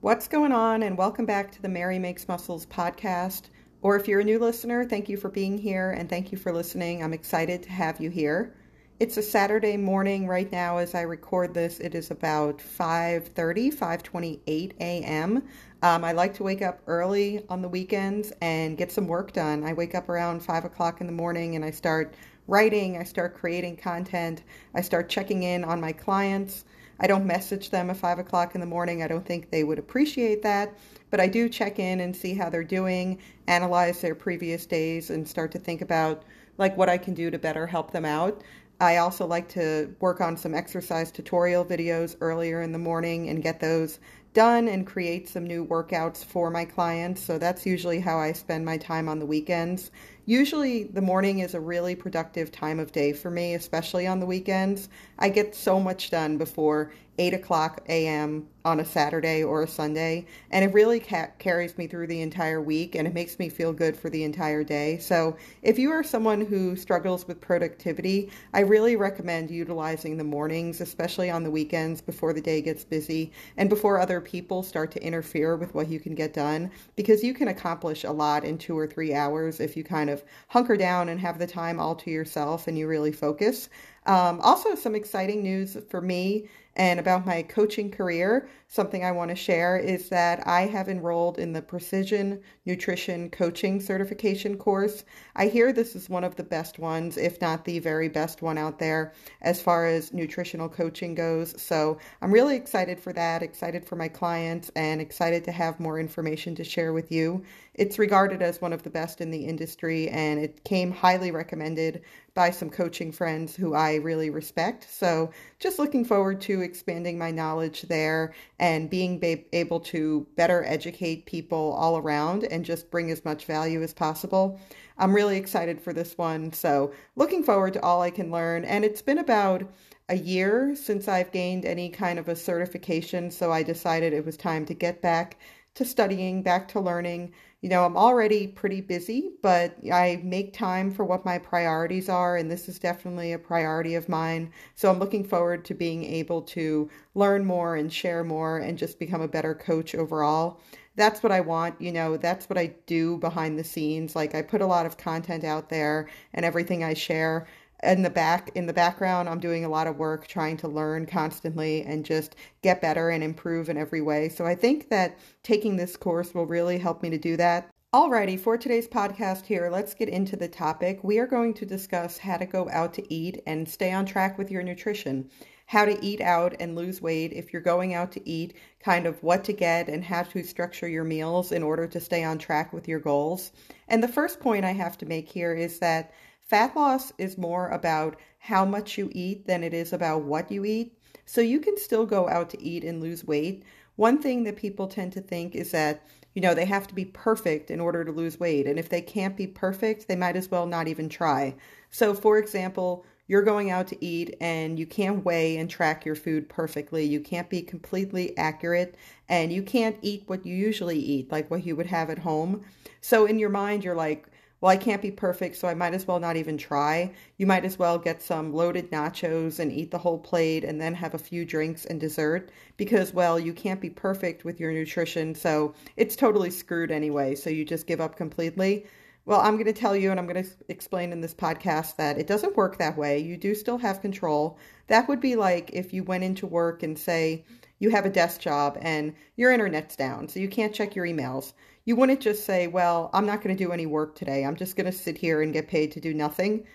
What's going on? And welcome back to the Mary Makes Muscles podcast. Or if you're a new listener, thank you for being here and thank you for listening. I'm excited to have you here. It's a Saturday morning right now as I record this. It is about 5:30, 5:28 a.m. Um, I like to wake up early on the weekends and get some work done. I wake up around five o'clock in the morning and I start writing. I start creating content. I start checking in on my clients. I don't message them at five o'clock in the morning. I don't think they would appreciate that, but I do check in and see how they're doing, analyze their previous days, and start to think about like what I can do to better help them out. I also like to work on some exercise tutorial videos earlier in the morning and get those done and create some new workouts for my clients. So that's usually how I spend my time on the weekends. Usually, the morning is a really productive time of day for me, especially on the weekends. I get so much done before 8 o'clock a.m. on a Saturday or a Sunday, and it really ca- carries me through the entire week and it makes me feel good for the entire day. So, if you are someone who struggles with productivity, I really recommend utilizing the mornings, especially on the weekends before the day gets busy and before other people start to interfere with what you can get done, because you can accomplish a lot in two or three hours if you kind of hunker down and have the time all to yourself and you really focus. Um, also, some exciting news for me and about my coaching career. Something I want to share is that I have enrolled in the Precision Nutrition Coaching Certification course. I hear this is one of the best ones, if not the very best one out there as far as nutritional coaching goes. So I'm really excited for that, excited for my clients, and excited to have more information to share with you. It's regarded as one of the best in the industry, and it came highly recommended by some coaching friends who I really respect. So, just looking forward to expanding my knowledge there and being ba- able to better educate people all around and just bring as much value as possible. I'm really excited for this one. So, looking forward to all I can learn. And it's been about a year since I've gained any kind of a certification. So, I decided it was time to get back to studying, back to learning you know, I'm already pretty busy, but I make time for what my priorities are, and this is definitely a priority of mine. So I'm looking forward to being able to learn more and share more and just become a better coach overall. That's what I want, you know, that's what I do behind the scenes. Like I put a lot of content out there and everything I share in the back in the background i'm doing a lot of work trying to learn constantly and just get better and improve in every way so i think that taking this course will really help me to do that Alrighty, for today's podcast here, let's get into the topic. We are going to discuss how to go out to eat and stay on track with your nutrition, how to eat out and lose weight if you're going out to eat, kind of what to get and how to structure your meals in order to stay on track with your goals. And the first point I have to make here is that Fat loss is more about how much you eat than it is about what you eat. So you can still go out to eat and lose weight. One thing that people tend to think is that, you know, they have to be perfect in order to lose weight. And if they can't be perfect, they might as well not even try. So, for example, you're going out to eat and you can't weigh and track your food perfectly. You can't be completely accurate and you can't eat what you usually eat, like what you would have at home. So, in your mind, you're like, well, I can't be perfect, so I might as well not even try. You might as well get some loaded nachos and eat the whole plate and then have a few drinks and dessert because, well, you can't be perfect with your nutrition, so it's totally screwed anyway, so you just give up completely. Well, I'm going to tell you and I'm going to explain in this podcast that it doesn't work that way. You do still have control. That would be like if you went into work and say you have a desk job and your internet's down, so you can't check your emails you wouldn't just say, well, I'm not going to do any work today. I'm just going to sit here and get paid to do nothing.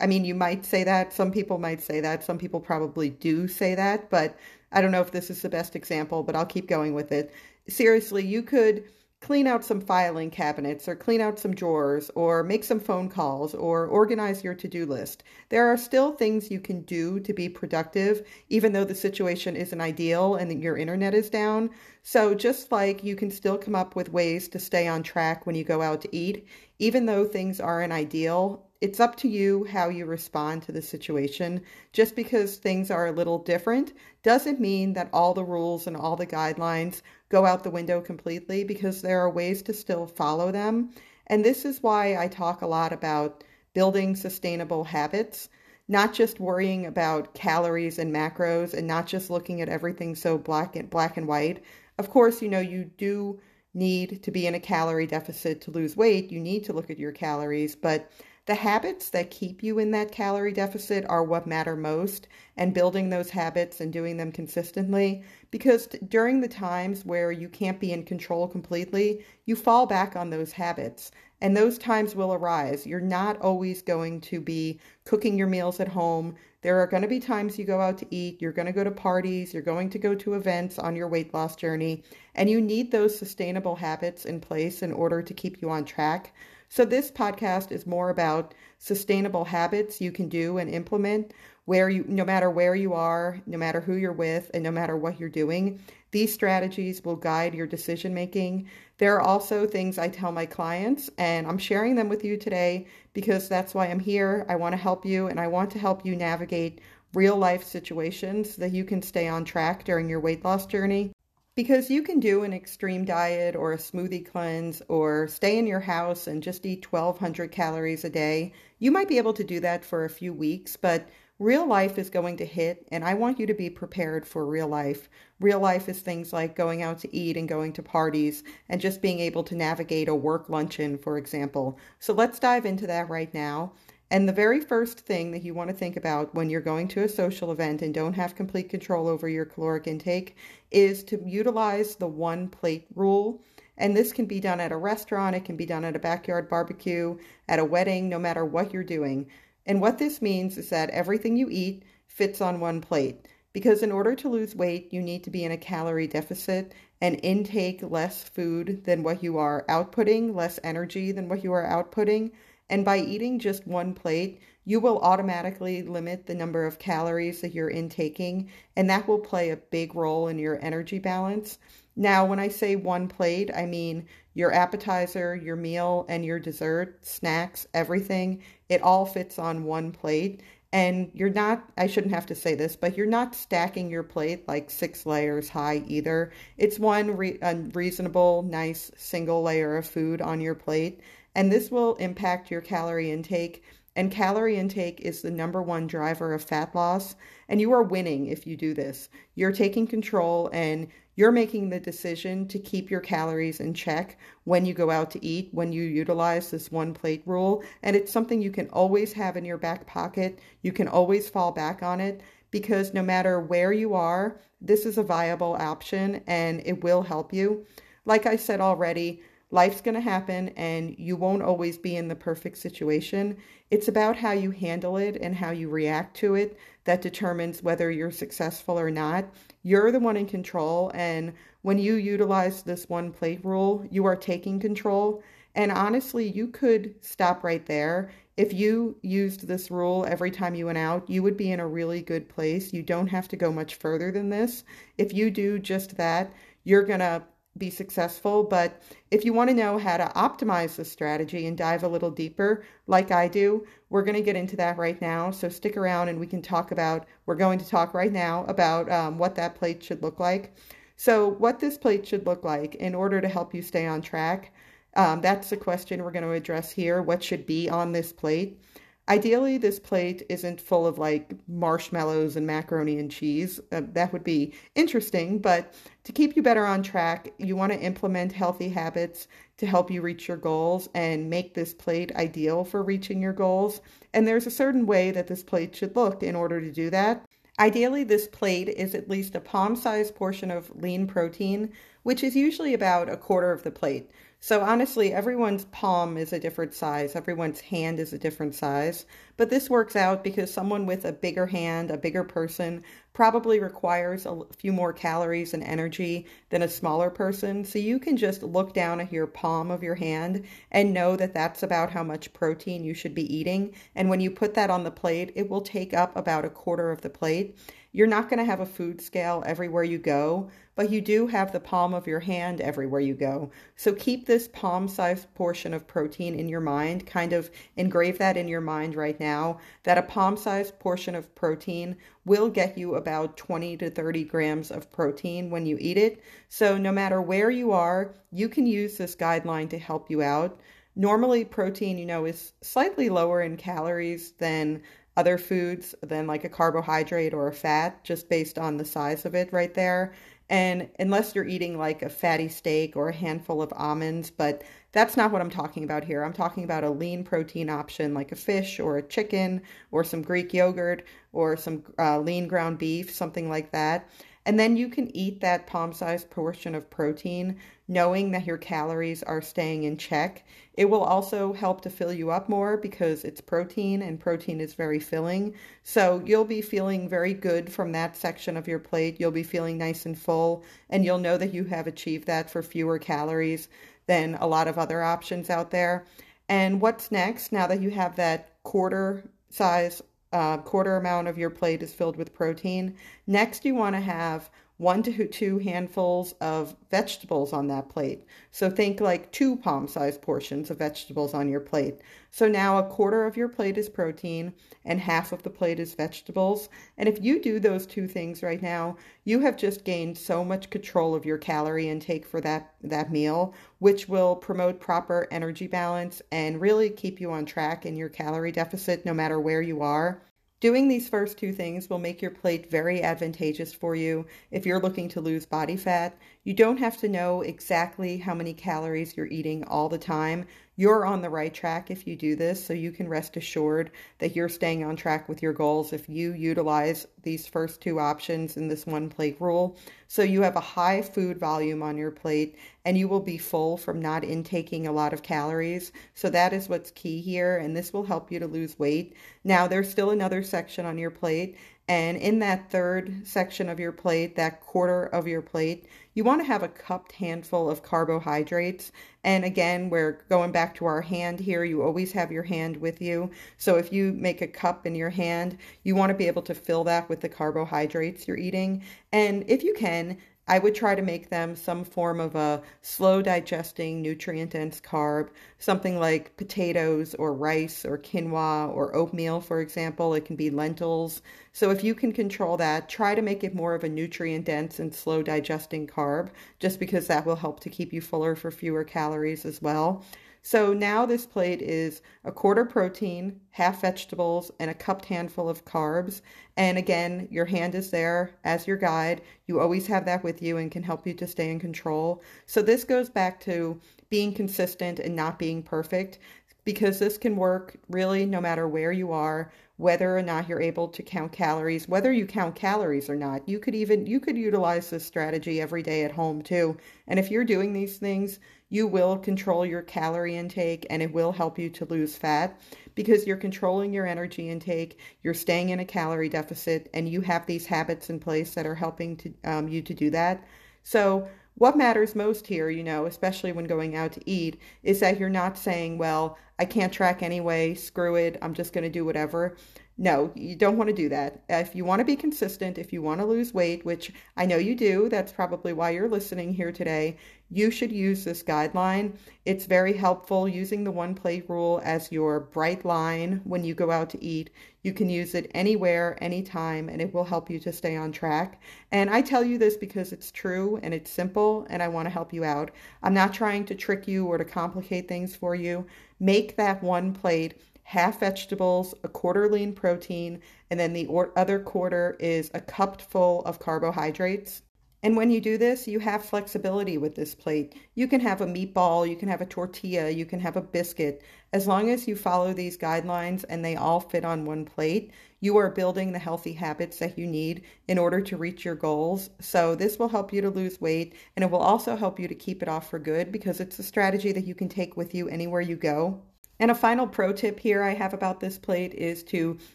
I mean, you might say that. Some people might say that. Some people probably do say that, but I don't know if this is the best example, but I'll keep going with it. Seriously, you could clean out some filing cabinets or clean out some drawers or make some phone calls or organize your to-do list. There are still things you can do to be productive even though the situation isn't ideal and your internet is down. So just like you can still come up with ways to stay on track when you go out to eat, even though things aren't ideal, it's up to you how you respond to the situation. Just because things are a little different doesn't mean that all the rules and all the guidelines go out the window completely because there are ways to still follow them. And this is why I talk a lot about building sustainable habits, not just worrying about calories and macros and not just looking at everything so black and black and white, Of course, you know, you do need to be in a calorie deficit to lose weight. You need to look at your calories, but the habits that keep you in that calorie deficit are what matter most, and building those habits and doing them consistently. Because during the times where you can't be in control completely, you fall back on those habits. And those times will arise. You're not always going to be cooking your meals at home. There are going to be times you go out to eat, you're going to go to parties, you're going to go to events on your weight loss journey, and you need those sustainable habits in place in order to keep you on track. So, this podcast is more about sustainable habits you can do and implement where you, no matter where you are, no matter who you're with, and no matter what you're doing. These strategies will guide your decision making. There are also things I tell my clients, and I'm sharing them with you today because that's why I'm here. I want to help you, and I want to help you navigate real life situations so that you can stay on track during your weight loss journey. Because you can do an extreme diet or a smoothie cleanse or stay in your house and just eat 1200 calories a day. You might be able to do that for a few weeks, but real life is going to hit, and I want you to be prepared for real life. Real life is things like going out to eat and going to parties and just being able to navigate a work luncheon, for example. So let's dive into that right now. And the very first thing that you want to think about when you're going to a social event and don't have complete control over your caloric intake is to utilize the one plate rule. And this can be done at a restaurant, it can be done at a backyard barbecue, at a wedding, no matter what you're doing. And what this means is that everything you eat fits on one plate. Because in order to lose weight, you need to be in a calorie deficit and intake less food than what you are outputting, less energy than what you are outputting. And by eating just one plate, you will automatically limit the number of calories that you're intaking, and that will play a big role in your energy balance. Now, when I say one plate, I mean your appetizer, your meal, and your dessert, snacks, everything. It all fits on one plate. And you're not, I shouldn't have to say this, but you're not stacking your plate like six layers high either. It's one re- reasonable, nice single layer of food on your plate and this will impact your calorie intake. And calorie intake is the number one driver of fat loss. And you are winning if you do this. You're taking control and you're making the decision to keep your calories in check when you go out to eat, when you utilize this one plate rule. And it's something you can always have in your back pocket. You can always fall back on it because no matter where you are, this is a viable option and it will help you. Like I said already, Life's going to happen and you won't always be in the perfect situation. It's about how you handle it and how you react to it that determines whether you're successful or not. You're the one in control. And when you utilize this one plate rule, you are taking control. And honestly, you could stop right there. If you used this rule every time you went out, you would be in a really good place. You don't have to go much further than this. If you do just that, you're going to be successful. But if you want to know how to optimize the strategy and dive a little deeper, like I do, we're going to get into that right now. So stick around and we can talk about, we're going to talk right now about um, what that plate should look like. So, what this plate should look like in order to help you stay on track. Um, that's the question we're going to address here. What should be on this plate? Ideally, this plate isn't full of like marshmallows and macaroni and cheese. Uh, that would be interesting, but to keep you better on track, you want to implement healthy habits to help you reach your goals and make this plate ideal for reaching your goals. And there's a certain way that this plate should look in order to do that. Ideally, this plate is at least a palm sized portion of lean protein, which is usually about a quarter of the plate. So honestly, everyone's palm is a different size, everyone's hand is a different size. But this works out because someone with a bigger hand, a bigger person, probably requires a few more calories and energy than a smaller person. So you can just look down at your palm of your hand and know that that's about how much protein you should be eating. And when you put that on the plate, it will take up about a quarter of the plate. You're not going to have a food scale everywhere you go, but you do have the palm of your hand everywhere you go. So keep this palm sized portion of protein in your mind, kind of engrave that in your mind right now, that a palm sized portion of protein will get you about 20 to 30 grams of protein when you eat it. So no matter where you are, you can use this guideline to help you out. Normally, protein, you know, is slightly lower in calories than other foods than like a carbohydrate or a fat, just based on the size of it right there. And unless you're eating like a fatty steak or a handful of almonds, but that's not what I'm talking about here. I'm talking about a lean protein option like a fish or a chicken or some Greek yogurt or some uh, lean ground beef, something like that. And then you can eat that palm sized portion of protein knowing that your calories are staying in check. It will also help to fill you up more because it's protein and protein is very filling. So you'll be feeling very good from that section of your plate. You'll be feeling nice and full, and you'll know that you have achieved that for fewer calories than a lot of other options out there. And what's next now that you have that quarter size uh, quarter amount of your plate is filled with protein. Next, you want to have one to two handfuls of vegetables on that plate. So think like two palm sized portions of vegetables on your plate. So now a quarter of your plate is protein and half of the plate is vegetables. And if you do those two things right now, you have just gained so much control of your calorie intake for that, that meal, which will promote proper energy balance and really keep you on track in your calorie deficit no matter where you are. Doing these first two things will make your plate very advantageous for you if you're looking to lose body fat. You don't have to know exactly how many calories you're eating all the time. You're on the right track if you do this, so you can rest assured that you're staying on track with your goals if you utilize these first two options in this one plate rule. So you have a high food volume on your plate and you will be full from not intaking a lot of calories. So that is what's key here, and this will help you to lose weight. Now, there's still another section on your plate, and in that third section of your plate, that quarter of your plate, you want to have a cupped handful of carbohydrates. And again, we're going back to our hand here. You always have your hand with you. So if you make a cup in your hand, you want to be able to fill that with the carbohydrates you're eating. And if you can, I would try to make them some form of a slow digesting, nutrient dense carb, something like potatoes or rice or quinoa or oatmeal, for example. It can be lentils. So, if you can control that, try to make it more of a nutrient dense and slow digesting carb, just because that will help to keep you fuller for fewer calories as well. So now this plate is a quarter protein, half vegetables, and a cupped handful of carbs. And again, your hand is there as your guide. You always have that with you and can help you to stay in control. So this goes back to being consistent and not being perfect because this can work really no matter where you are whether or not you're able to count calories whether you count calories or not you could even you could utilize this strategy every day at home too and if you're doing these things you will control your calorie intake and it will help you to lose fat because you're controlling your energy intake you're staying in a calorie deficit and you have these habits in place that are helping to um, you to do that so what matters most here, you know, especially when going out to eat, is that you're not saying, well, I can't track anyway, screw it, I'm just going to do whatever. No, you don't want to do that. If you want to be consistent, if you want to lose weight, which I know you do, that's probably why you're listening here today, you should use this guideline. It's very helpful using the one plate rule as your bright line when you go out to eat. You can use it anywhere, anytime, and it will help you to stay on track. And I tell you this because it's true and it's simple, and I want to help you out. I'm not trying to trick you or to complicate things for you. Make that one plate half vegetables, a quarter lean protein, and then the other quarter is a cup full of carbohydrates. And when you do this, you have flexibility with this plate. You can have a meatball, you can have a tortilla, you can have a biscuit. As long as you follow these guidelines and they all fit on one plate, you are building the healthy habits that you need in order to reach your goals. So, this will help you to lose weight and it will also help you to keep it off for good because it's a strategy that you can take with you anywhere you go. And a final pro tip here I have about this plate is to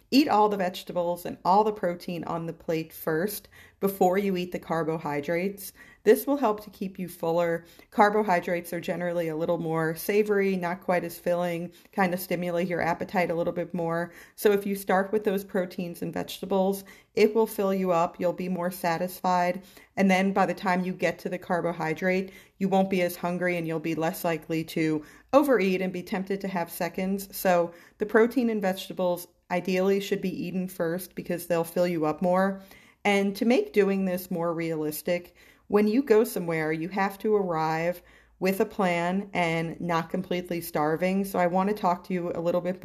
eat all the vegetables and all the protein on the plate first before you eat the carbohydrates. This will help to keep you fuller. Carbohydrates are generally a little more savory, not quite as filling, kind of stimulate your appetite a little bit more. So if you start with those proteins and vegetables, it will fill you up. You'll be more satisfied. And then by the time you get to the carbohydrate, you won't be as hungry and you'll be less likely to overeat and be tempted to have seconds. So the protein and vegetables ideally should be eaten first because they'll fill you up more. And to make doing this more realistic, when you go somewhere, you have to arrive with a plan and not completely starving. So I want to talk to you a little bit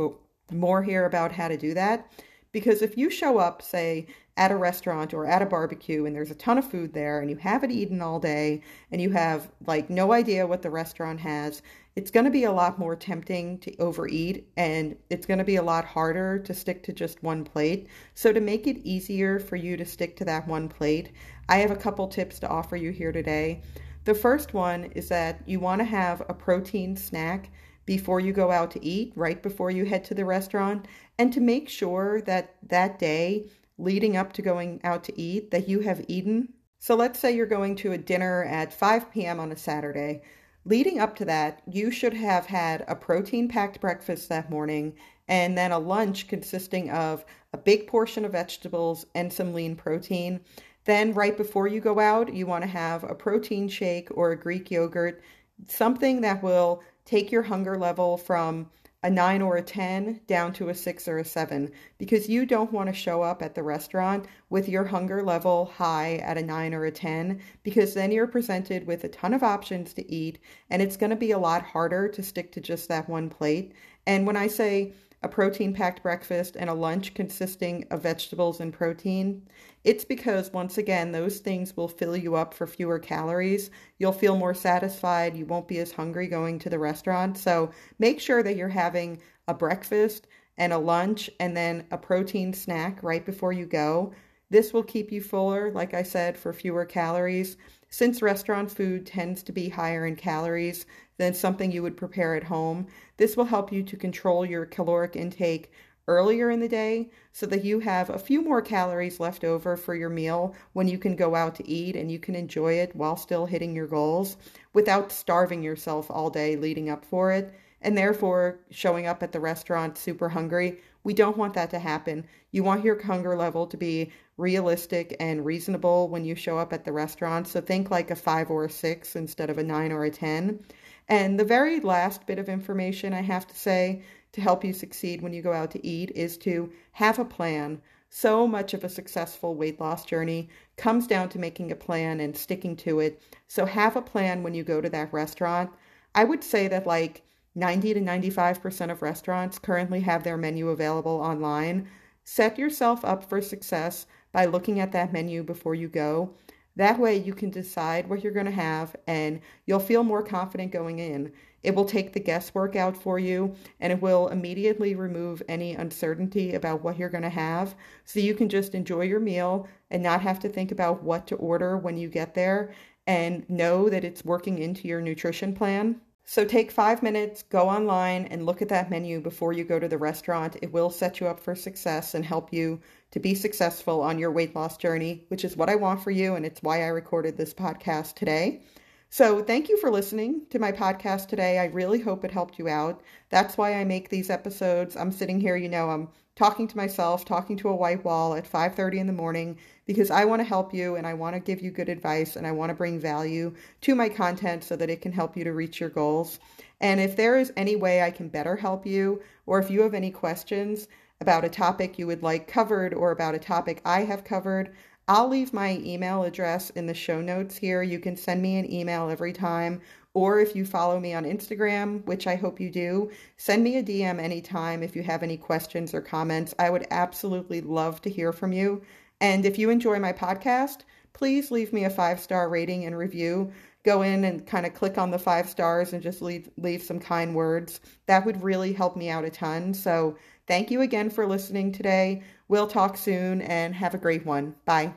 more here about how to do that. Because if you show up, say, at a restaurant or at a barbecue and there's a ton of food there and you haven't eaten all day and you have like no idea what the restaurant has, it's going to be a lot more tempting to overeat and it's going to be a lot harder to stick to just one plate. So, to make it easier for you to stick to that one plate, I have a couple tips to offer you here today. The first one is that you want to have a protein snack before you go out to eat, right before you head to the restaurant, and to make sure that that day leading up to going out to eat that you have eaten. So let's say you're going to a dinner at 5 p.m. on a Saturday. Leading up to that, you should have had a protein packed breakfast that morning and then a lunch consisting of a big portion of vegetables and some lean protein. Then, right before you go out, you want to have a protein shake or a Greek yogurt, something that will take your hunger level from a 9 or a 10 down to a 6 or a 7 because you don't want to show up at the restaurant with your hunger level high at a 9 or a 10 because then you're presented with a ton of options to eat and it's going to be a lot harder to stick to just that one plate. And when I say a protein packed breakfast, and a lunch consisting of vegetables and protein, it's because, once again, those things will fill you up for fewer calories. You'll feel more satisfied. You won't be as hungry going to the restaurant. So make sure that you're having a breakfast and a lunch and then a protein snack right before you go. This will keep you fuller, like I said, for fewer calories. Since restaurant food tends to be higher in calories than something you would prepare at home, this will help you to control your caloric intake earlier in the day so that you have a few more calories left over for your meal when you can go out to eat and you can enjoy it while still hitting your goals without starving yourself all day leading up for it and therefore showing up at the restaurant super hungry. We don't want that to happen. You want your hunger level to be realistic and reasonable when you show up at the restaurant. So think like a five or a six instead of a nine or a 10. And the very last bit of information I have to say to help you succeed when you go out to eat is to have a plan. So much of a successful weight loss journey comes down to making a plan and sticking to it. So have a plan when you go to that restaurant. I would say that like 90 to 95% of restaurants currently have their menu available online. Set yourself up for success by looking at that menu before you go. That way, you can decide what you're going to have and you'll feel more confident going in. It will take the guesswork out for you and it will immediately remove any uncertainty about what you're going to have. So you can just enjoy your meal and not have to think about what to order when you get there and know that it's working into your nutrition plan. So take five minutes, go online, and look at that menu before you go to the restaurant. It will set you up for success and help you to be successful on your weight loss journey, which is what I want for you, and it's why I recorded this podcast today. So, thank you for listening to my podcast today. I really hope it helped you out. That's why I make these episodes. I'm sitting here, you know, I'm talking to myself, talking to a white wall at 5:30 in the morning because I want to help you and I want to give you good advice and I want to bring value to my content so that it can help you to reach your goals. And if there is any way I can better help you or if you have any questions about a topic you would like covered or about a topic I have covered, I'll leave my email address in the show notes here. You can send me an email every time. Or if you follow me on Instagram, which I hope you do, send me a DM anytime if you have any questions or comments. I would absolutely love to hear from you. And if you enjoy my podcast, please leave me a five star rating and review. Go in and kind of click on the five stars and just leave leave some kind words. That would really help me out a ton. So thank you again for listening today. We'll talk soon and have a great one. Bye.